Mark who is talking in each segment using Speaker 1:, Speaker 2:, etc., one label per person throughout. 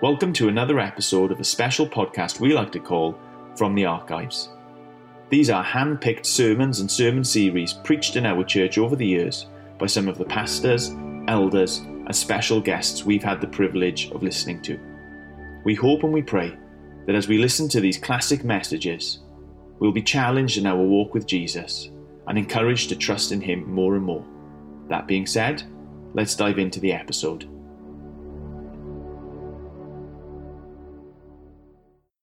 Speaker 1: Welcome to another episode of a special podcast we like to call From the Archives. These are hand picked sermons and sermon series preached in our church over the years by some of the pastors, elders, and special guests we've had the privilege of listening to. We hope and we pray that as we listen to these classic messages, we'll be challenged in our walk with Jesus and encouraged to trust in Him more and more. That being said, let's dive into the episode.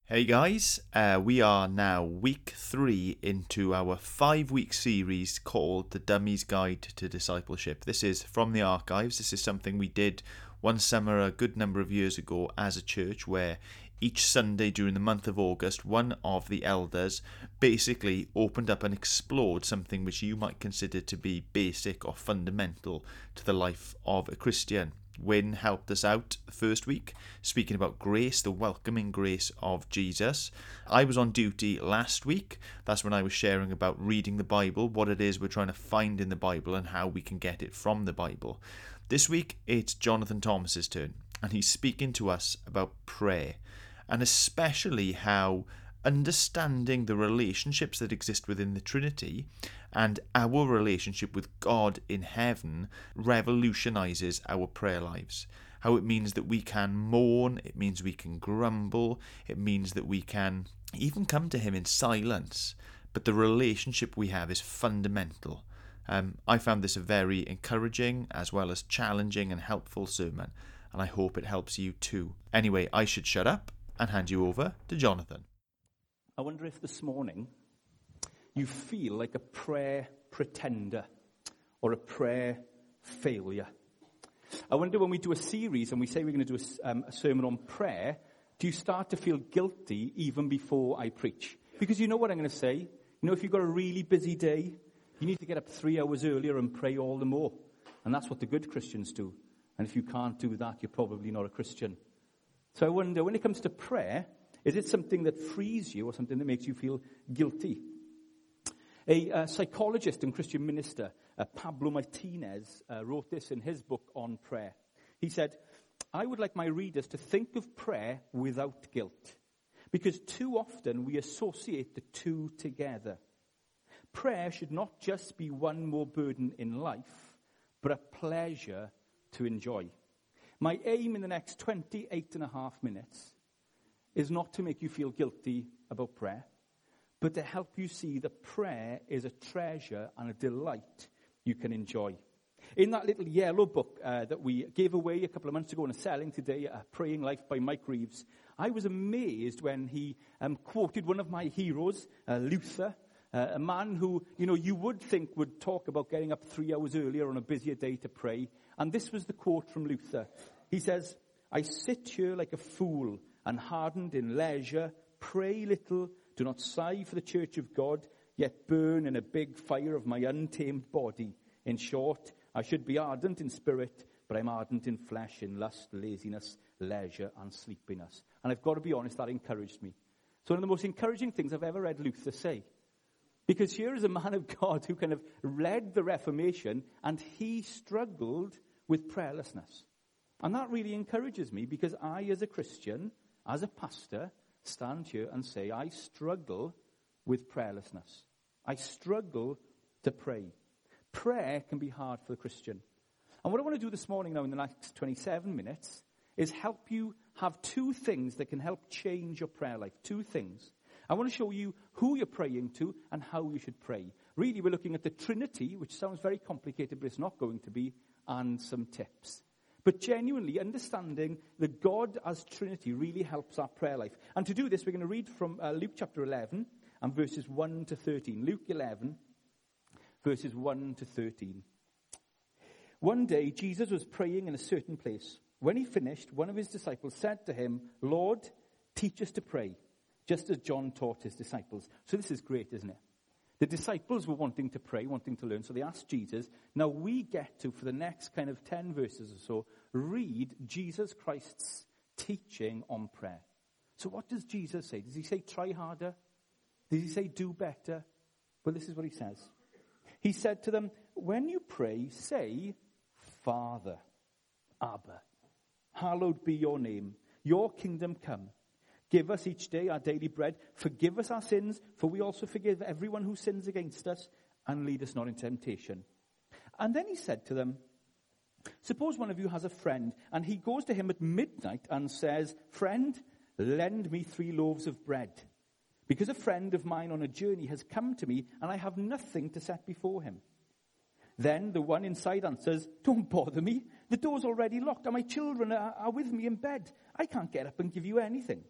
Speaker 1: Hey guys, uh, we are now week three into our five week series called The Dummy's Guide to Discipleship. This is from the archives. This is something we did one summer a good number of years ago as a church where each Sunday during the month of August, one of the elders basically opened up and explored something which you might consider to be basic or fundamental to the life of a Christian. Win helped us out the first week, speaking about grace, the welcoming grace of Jesus. I was on duty last week. That's when I was sharing about reading the Bible, what it is we're trying to find in the Bible, and how we can get it from the Bible. This week, it's Jonathan Thomas's turn, and he's speaking to us about prayer, and especially how understanding the relationships that exist within the Trinity and our relationship with God in heaven revolutionizes our prayer lives. How it means that we can mourn, it means we can grumble, it means that we can even come to Him in silence. But the relationship we have is fundamental. Um, I found this a very encouraging as well as challenging and helpful sermon, and I hope it helps you too. Anyway, I should shut up and hand you over to Jonathan.
Speaker 2: I wonder if this morning you feel like a prayer pretender or a prayer failure. I wonder when we do a series and we say we're going to do a, um, a sermon on prayer, do you start to feel guilty even before I preach? Because you know what I'm going to say. You know, if you've got a really busy day, you need to get up three hours earlier and pray all the more. And that's what the good Christians do. And if you can't do that, you're probably not a Christian. So I wonder, when it comes to prayer, is it something that frees you or something that makes you feel guilty? A uh, psychologist and Christian minister, uh, Pablo Martinez, uh, wrote this in his book on prayer. He said, I would like my readers to think of prayer without guilt, because too often we associate the two together. Prayer should not just be one more burden in life, but a pleasure to enjoy. My aim in the next 28 and a half minutes is not to make you feel guilty about prayer, but to help you see that prayer is a treasure and a delight you can enjoy. In that little yellow book uh, that we gave away a couple of months ago and are selling today, uh, Praying Life by Mike Reeves, I was amazed when he um, quoted one of my heroes, uh, Luther, uh, a man who, you know, you would think would talk about getting up three hours earlier on a busier day to pray. And this was the quote from Luther. He says, I sit here like a fool and hardened in leisure, pray little, do not sigh for the church of God, yet burn in a big fire of my untamed body. In short, I should be ardent in spirit, but I'm ardent in flesh, in lust, laziness, leisure, and sleepiness. And I've got to be honest, that encouraged me. So one of the most encouraging things I've ever read Luther say. Because here is a man of God who kind of led the Reformation and he struggled with prayerlessness. And that really encourages me because I, as a Christian, as a pastor, stand here and say, I struggle with prayerlessness. I struggle to pray. Prayer can be hard for the Christian. And what I want to do this morning now in the next 27 minutes is help you have two things that can help change your prayer life. Two things. I want to show you who you're praying to and how you should pray. Really, we're looking at the Trinity, which sounds very complicated, but it's not going to be, and some tips. But genuinely understanding the God as Trinity really helps our prayer life. And to do this, we're going to read from uh, Luke chapter 11 and verses 1 to 13. Luke 11, verses 1 to 13. One day, Jesus was praying in a certain place. When he finished, one of his disciples said to him, Lord, teach us to pray, just as John taught his disciples. So this is great, isn't it? The disciples were wanting to pray, wanting to learn, so they asked Jesus. Now we get to, for the next kind of 10 verses or so, read Jesus Christ's teaching on prayer. So what does Jesus say? Does he say try harder? Does he say do better? Well, this is what he says. He said to them, when you pray, say, Father, Abba, hallowed be your name. Your kingdom come. Give us each day our daily bread. Forgive us our sins, for we also forgive everyone who sins against us, and lead us not into temptation. And then he said to them, Suppose one of you has a friend, and he goes to him at midnight and says, Friend, lend me three loaves of bread. Because a friend of mine on a journey has come to me, and I have nothing to set before him. Then the one inside answers, Don't bother me. The door's already locked, and my children are, are with me in bed. I can't get up and give you anything.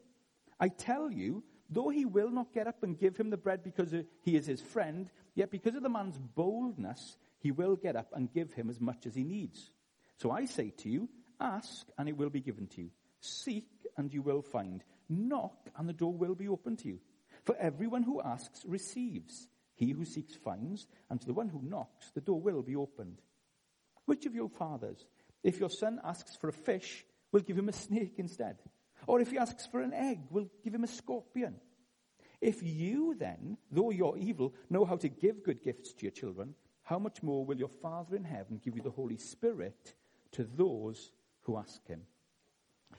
Speaker 2: I tell you, though he will not get up and give him the bread because he is his friend, yet because of the man's boldness, he will get up and give him as much as he needs. So I say to you, ask and it will be given to you. Seek and you will find. Knock and the door will be opened to you. For everyone who asks receives. He who seeks finds, and to the one who knocks, the door will be opened. Which of your fathers, if your son asks for a fish, will give him a snake instead? Or if he asks for an egg, we'll give him a scorpion. If you then, though you're evil, know how to give good gifts to your children, how much more will your Father in heaven give you the Holy Spirit to those who ask him?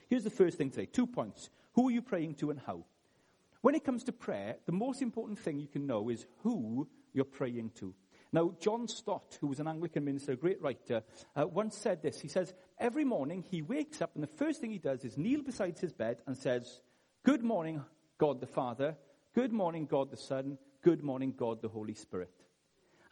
Speaker 2: Here's the first thing today two points. Who are you praying to and how? When it comes to prayer, the most important thing you can know is who you're praying to. Now, John Stott, who was an Anglican minister, a great writer, uh, once said this. He says, Every morning he wakes up and the first thing he does is kneel beside his bed and says, Good morning, God the Father. Good morning, God the Son. Good morning, God the Holy Spirit.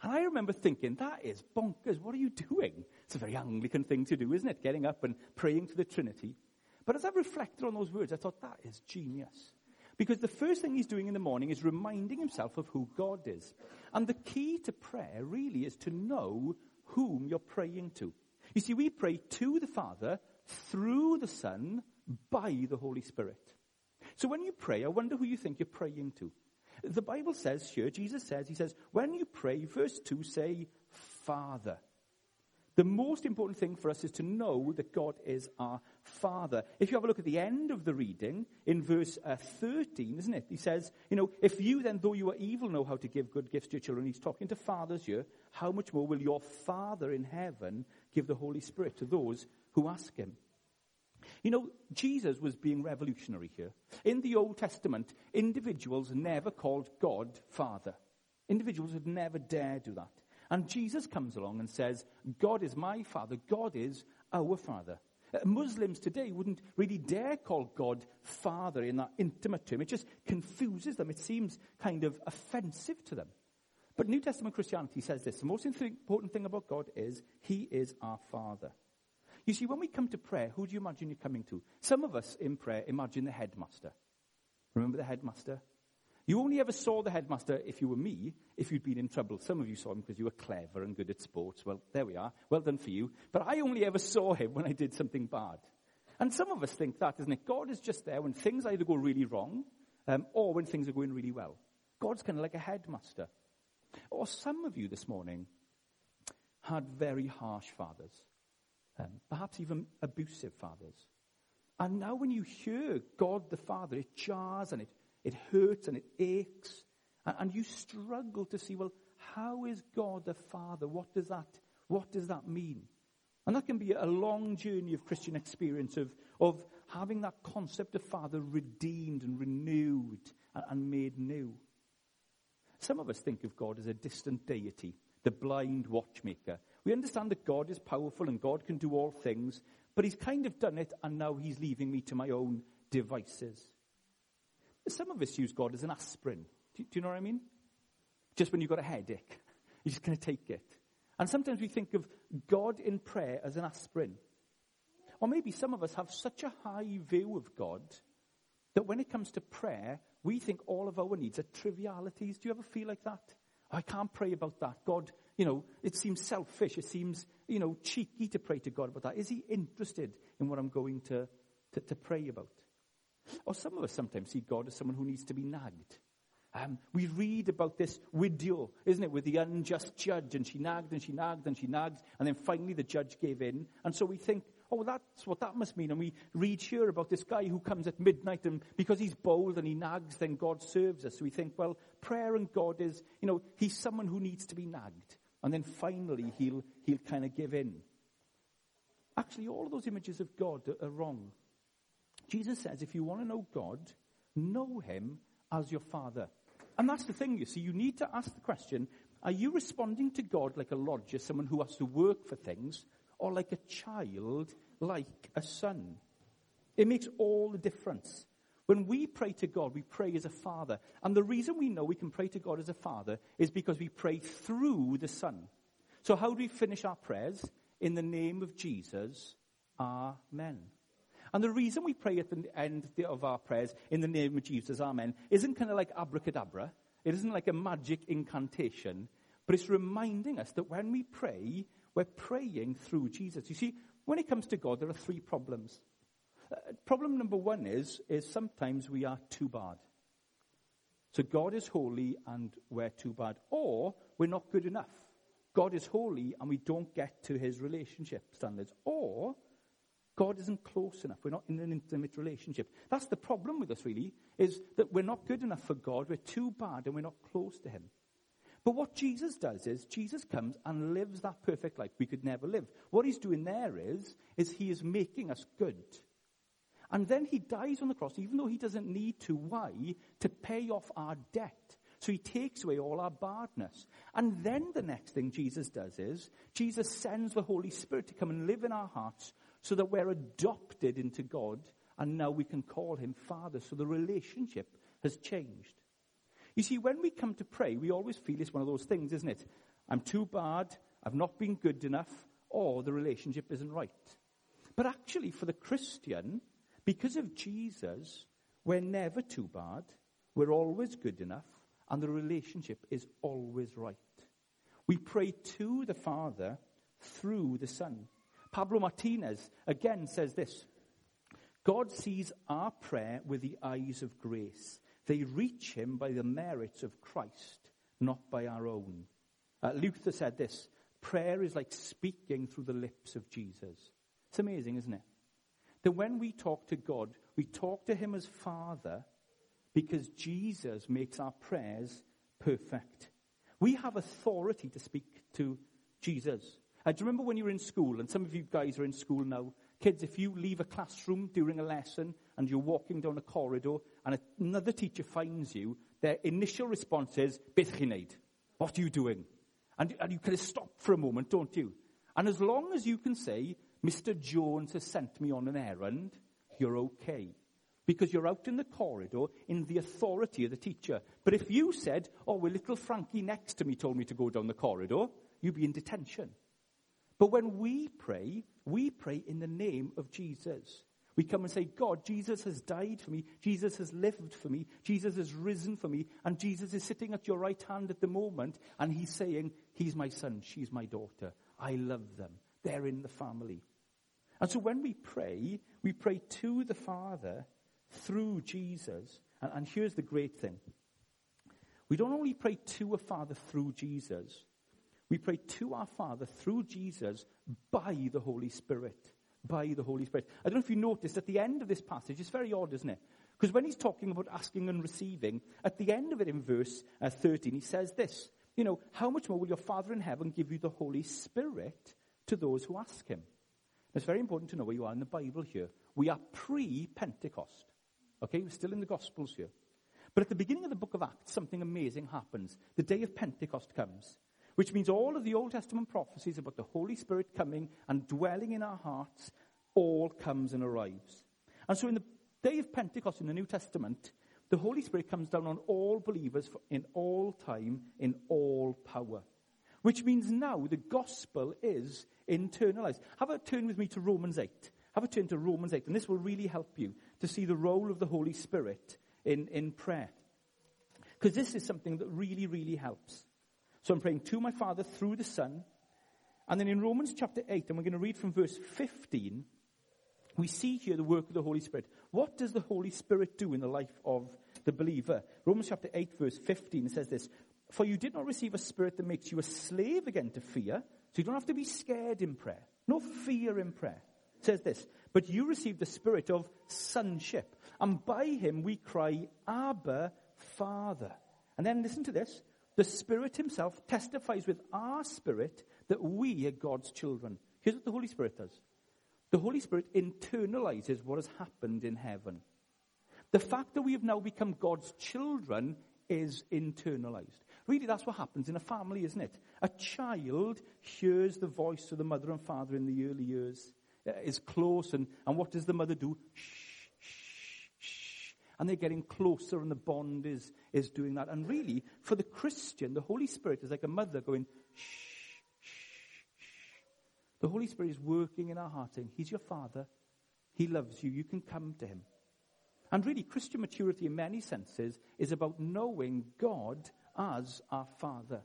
Speaker 2: And I remember thinking, that is bonkers. What are you doing? It's a very Anglican thing to do, isn't it? Getting up and praying to the Trinity. But as I reflected on those words, I thought, that is genius. Because the first thing he's doing in the morning is reminding himself of who God is. And the key to prayer really is to know whom you're praying to. You see, we pray to the Father through the Son by the Holy Spirit. So when you pray, I wonder who you think you're praying to. The Bible says here, Jesus says, He says, when you pray, verse 2, say, Father. The most important thing for us is to know that God is our Father. If you have a look at the end of the reading in verse uh, 13, isn't it? He says, you know, if you then, though you are evil, know how to give good gifts to your children, he's talking to fathers here, how much more will your Father in heaven give the Holy Spirit to those who ask him? You know, Jesus was being revolutionary here. In the Old Testament, individuals never called God Father. Individuals would never dare do that. And Jesus comes along and says, God is my Father, God is our Father. Muslims today wouldn't really dare call God Father in that intimate term. It just confuses them. It seems kind of offensive to them. But New Testament Christianity says this the most important thing about God is He is our Father. You see, when we come to prayer, who do you imagine you're coming to? Some of us in prayer imagine the headmaster. Remember the headmaster? You only ever saw the headmaster if you were me, if you'd been in trouble. Some of you saw him because you were clever and good at sports. Well, there we are. Well done for you. But I only ever saw him when I did something bad. And some of us think that, isn't it? God is just there when things either go really wrong um, or when things are going really well. God's kind of like a headmaster. Or some of you this morning had very harsh fathers, um, perhaps even abusive fathers. And now when you hear God the Father, it jars and it it hurts and it aches. And you struggle to see, well, how is God the Father? What does that, what does that mean? And that can be a long journey of Christian experience of, of having that concept of Father redeemed and renewed and, and made new. Some of us think of God as a distant deity, the blind watchmaker. We understand that God is powerful and God can do all things, but he's kind of done it and now he's leaving me to my own devices. Some of us use God as an aspirin. Do, do you know what I mean? Just when you've got a headache, you're just going to take it. And sometimes we think of God in prayer as an aspirin. Or maybe some of us have such a high view of God that when it comes to prayer, we think all of our needs are trivialities. Do you ever feel like that? Oh, I can't pray about that. God, you know, it seems selfish. It seems, you know, cheeky to pray to God about that. Is he interested in what I'm going to, to, to pray about? Or some of us sometimes see God as someone who needs to be nagged. Um, we read about this widow, isn't it, with the unjust judge, and she nagged and she nagged and she nagged, and then finally the judge gave in. And so we think, oh, that's what that must mean. And we read here about this guy who comes at midnight, and because he's bold and he nags, then God serves us. So we think, well, prayer and God is, you know, he's someone who needs to be nagged. And then finally he'll, he'll kind of give in. Actually, all of those images of God are, are wrong. Jesus says, if you want to know God, know him as your Father. And that's the thing, you see. You need to ask the question are you responding to God like a lodger, someone who has to work for things, or like a child, like a son? It makes all the difference. When we pray to God, we pray as a father. And the reason we know we can pray to God as a father is because we pray through the Son. So, how do we finish our prayers? In the name of Jesus, Amen. And the reason we pray at the end of our prayers in the name of Jesus, Amen, isn't kind of like abracadabra. It isn't like a magic incantation, but it's reminding us that when we pray, we're praying through Jesus. You see, when it comes to God, there are three problems. Uh, problem number one is, is sometimes we are too bad. So God is holy and we're too bad. Or we're not good enough. God is holy and we don't get to his relationship standards. Or God isn't close enough. We're not in an intimate relationship. That's the problem with us, really, is that we're not good enough for God. We're too bad and we're not close to him. But what Jesus does is Jesus comes and lives that perfect life we could never live. What he's doing there is, is he is making us good. And then he dies on the cross, even though he doesn't need to. Why? To pay off our debt. So he takes away all our badness. And then the next thing Jesus does is, Jesus sends the Holy Spirit to come and live in our hearts so that we're adopted into God and now we can call him Father. So the relationship has changed. You see, when we come to pray, we always feel it's one of those things, isn't it? I'm too bad, I've not been good enough, or the relationship isn't right. But actually, for the Christian, because of Jesus, we're never too bad, we're always good enough, and the relationship is always right. We pray to the Father through the Son. Pablo Martinez again says this God sees our prayer with the eyes of grace. They reach him by the merits of Christ, not by our own. Uh, Luther said this prayer is like speaking through the lips of Jesus. It's amazing, isn't it? that when we talk to God, we talk to Him as Father because Jesus makes our prayers perfect. We have authority to speak to Jesus. I do remember when you were in school, and some of you guys are in school now. Kids, if you leave a classroom during a lesson and you're walking down a corridor and another teacher finds you, their initial response is, Beth What are you doing? And, and you kind of stop for a moment, don't you? And as long as you can say, Mr. Jones has sent me on an errand, you're okay. Because you're out in the corridor in the authority of the teacher. But if you said, oh, well, little Frankie next to me told me to go down the corridor, you'd be in detention. But when we pray, we pray in the name of Jesus. We come and say, God, Jesus has died for me. Jesus has lived for me. Jesus has risen for me. And Jesus is sitting at your right hand at the moment. And he's saying, He's my son. She's my daughter. I love them. They're in the family. And so when we pray, we pray to the Father through Jesus. And, and here's the great thing we don't only pray to a Father through Jesus, we pray to our Father through Jesus by the Holy Spirit. By the Holy Spirit. I don't know if you noticed at the end of this passage, it's very odd, isn't it? Because when he's talking about asking and receiving, at the end of it in verse uh, 13, he says this You know, how much more will your Father in heaven give you the Holy Spirit to those who ask him? It's very important to know where you are in the Bible here. We are pre Pentecost. Okay, we're still in the Gospels here. But at the beginning of the book of Acts, something amazing happens. The day of Pentecost comes, which means all of the Old Testament prophecies about the Holy Spirit coming and dwelling in our hearts all comes and arrives. And so in the day of Pentecost in the New Testament, the Holy Spirit comes down on all believers in all time, in all power. Which means now the gospel is internalized. Have a turn with me to Romans 8. Have a turn to Romans 8, and this will really help you to see the role of the Holy Spirit in, in prayer. Because this is something that really, really helps. So I'm praying to my Father through the Son. And then in Romans chapter 8, and we're going to read from verse 15, we see here the work of the Holy Spirit. What does the Holy Spirit do in the life of the believer? Romans chapter 8, verse 15 says this for you did not receive a spirit that makes you a slave again to fear. So you don't have to be scared in prayer. No fear in prayer. It says this, but you received the spirit of sonship. And by him we cry, Abba, Father. And then listen to this. The Spirit himself testifies with our spirit that we are God's children. Here's what the Holy Spirit does. The Holy Spirit internalizes what has happened in heaven. The fact that we have now become God's children is internalized. Really, that's what happens in a family, isn't it? A child hears the voice of the mother and father in the early years, uh, is close, and, and what does the mother do? Shh. And they're getting closer, and the bond is, is doing that. And really, for the Christian, the Holy Spirit is like a mother going, shh, shh, shh. The Holy Spirit is working in our heart, saying, He's your Father. He loves you. You can come to Him. And really, Christian maturity in many senses is about knowing God as our Father.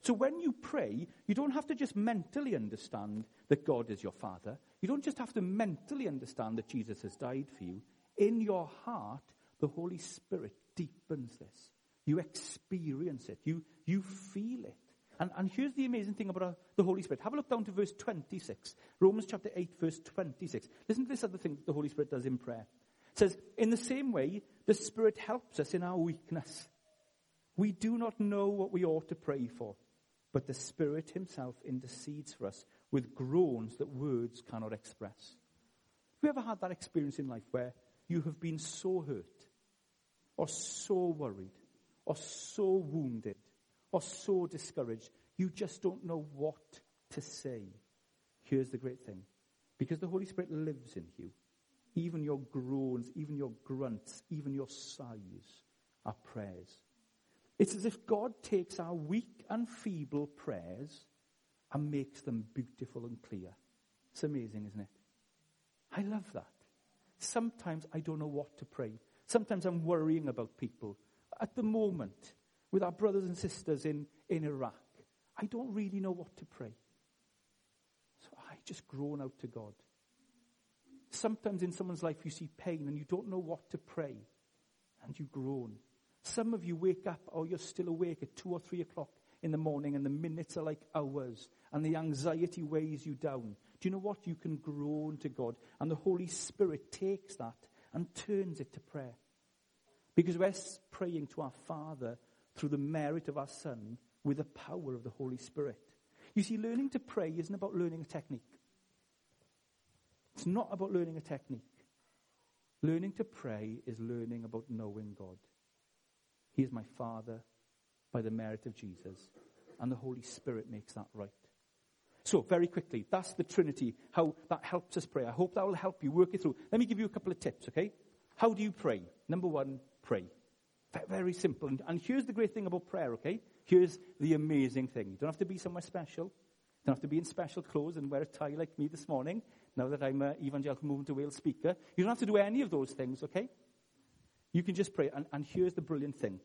Speaker 2: So when you pray, you don't have to just mentally understand that God is your Father. You don't just have to mentally understand that Jesus has died for you. In your heart, the Holy Spirit deepens this. You experience it. You, you feel it. And, and here's the amazing thing about uh, the Holy Spirit. Have a look down to verse 26. Romans chapter 8, verse 26. Listen to this other thing the Holy Spirit does in prayer. It says, In the same way, the Spirit helps us in our weakness. We do not know what we ought to pray for, but the Spirit Himself intercedes for us with groans that words cannot express. Have you ever had that experience in life where you have been so hurt, or so worried, or so wounded, or so discouraged, you just don't know what to say? Here's the great thing because the Holy Spirit lives in you, even your groans, even your grunts, even your sighs are prayers. It's as if God takes our weak and feeble prayers and makes them beautiful and clear. It's amazing, isn't it? I love that. Sometimes I don't know what to pray. Sometimes I'm worrying about people. At the moment, with our brothers and sisters in, in Iraq, I don't really know what to pray. So I just groan out to God. Sometimes in someone's life you see pain and you don't know what to pray, and you groan. Some of you wake up or you're still awake at two or three o'clock in the morning and the minutes are like hours and the anxiety weighs you down. Do you know what? You can groan to God and the Holy Spirit takes that and turns it to prayer. Because we're praying to our Father through the merit of our Son with the power of the Holy Spirit. You see, learning to pray isn't about learning a technique. It's not about learning a technique. Learning to pray is learning about knowing God. He is my Father by the merit of Jesus. And the Holy Spirit makes that right. So, very quickly, that's the Trinity, how that helps us pray. I hope that will help you work it through. Let me give you a couple of tips, okay? How do you pray? Number one, pray. Very simple. And here's the great thing about prayer, okay? Here's the amazing thing. You don't have to be somewhere special. You don't have to be in special clothes and wear a tie like me this morning, now that I'm an evangelical Movement of Wales speaker. You don't have to do any of those things, okay? You can just pray. And, and here's the brilliant thing.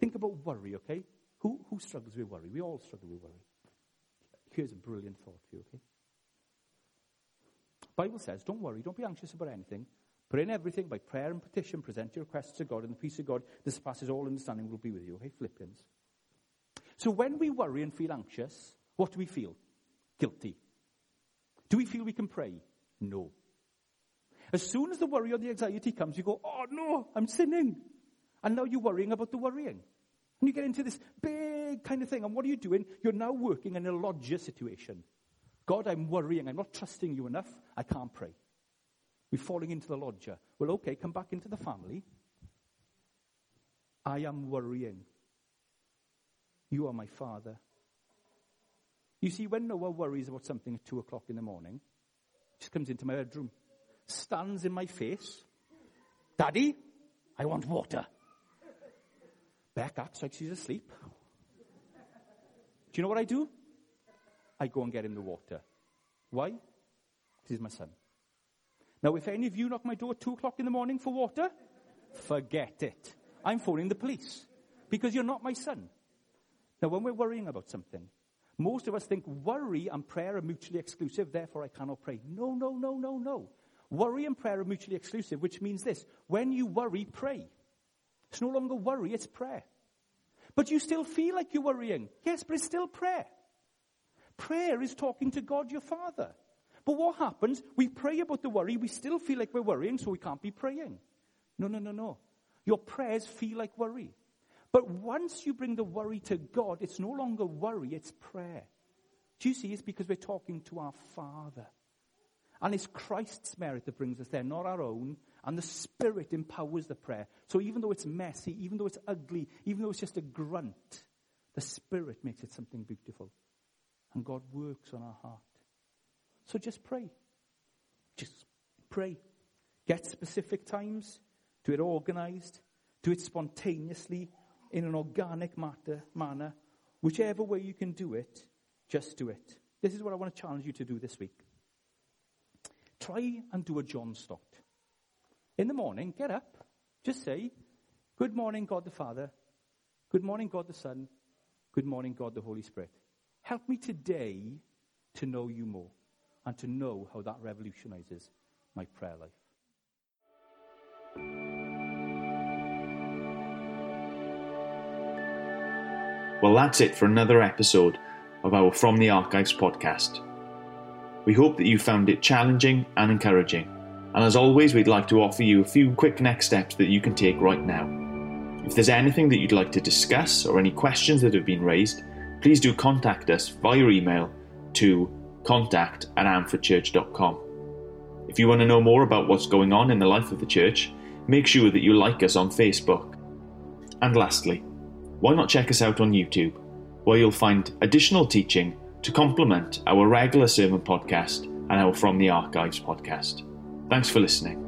Speaker 2: Think about worry, okay? Who, who struggles with worry? We all struggle with worry. Here's a brilliant thought for you, okay? Bible says, don't worry, don't be anxious about anything. But in everything, by prayer and petition, present your requests to God, and the peace of God that surpasses all understanding will be with you. Okay, Philippians. So when we worry and feel anxious, what do we feel? Guilty. Do we feel we can pray? No. As soon as the worry or the anxiety comes, you go, oh no, I'm sinning. And now you're worrying about the worrying. And you get into this big kind of thing. And what are you doing? You're now working in a lodger situation. God, I'm worrying. I'm not trusting you enough. I can't pray. We're falling into the lodger. Well, okay, come back into the family. I am worrying. You are my father. You see, when Noah worries about something at two o'clock in the morning, just comes into my bedroom stands in my face. Daddy, I want water. Beck up like she's asleep. Do you know what I do? I go and get him the water. Why? Because he's my son. Now, if any of you knock my door at 2 o'clock in the morning for water, forget it. I'm phoning the police because you're not my son. Now, when we're worrying about something, most of us think worry and prayer are mutually exclusive, therefore I cannot pray. No, no, no, no, no. Worry and prayer are mutually exclusive, which means this when you worry, pray. It's no longer worry, it's prayer. But you still feel like you're worrying. Yes, but it's still prayer. Prayer is talking to God, your Father. But what happens? We pray about the worry, we still feel like we're worrying, so we can't be praying. No, no, no, no. Your prayers feel like worry. But once you bring the worry to God, it's no longer worry, it's prayer. Do you see? It's because we're talking to our Father. And it's Christ's merit that brings us there, not our own. And the Spirit empowers the prayer. So even though it's messy, even though it's ugly, even though it's just a grunt, the Spirit makes it something beautiful. And God works on our heart. So just pray. Just pray. Get specific times. Do it organized. Do it spontaneously in an organic matter, manner. Whichever way you can do it, just do it. This is what I want to challenge you to do this week. Try and do a John Stott. In the morning, get up. Just say, Good morning, God the Father. Good morning, God the Son. Good morning, God the Holy Spirit. Help me today to know you more and to know how that revolutionizes my prayer life.
Speaker 1: Well, that's it for another episode of our From the Archives podcast. We hope that you found it challenging and encouraging, and as always, we'd like to offer you a few quick next steps that you can take right now. If there's anything that you'd like to discuss or any questions that have been raised, please do contact us via email to contact at amfordchurch.com. If you want to know more about what's going on in the life of the church, make sure that you like us on Facebook. And lastly, why not check us out on YouTube, where you'll find additional teaching to complement our regular sermon podcast and our From the Archives podcast. Thanks for listening.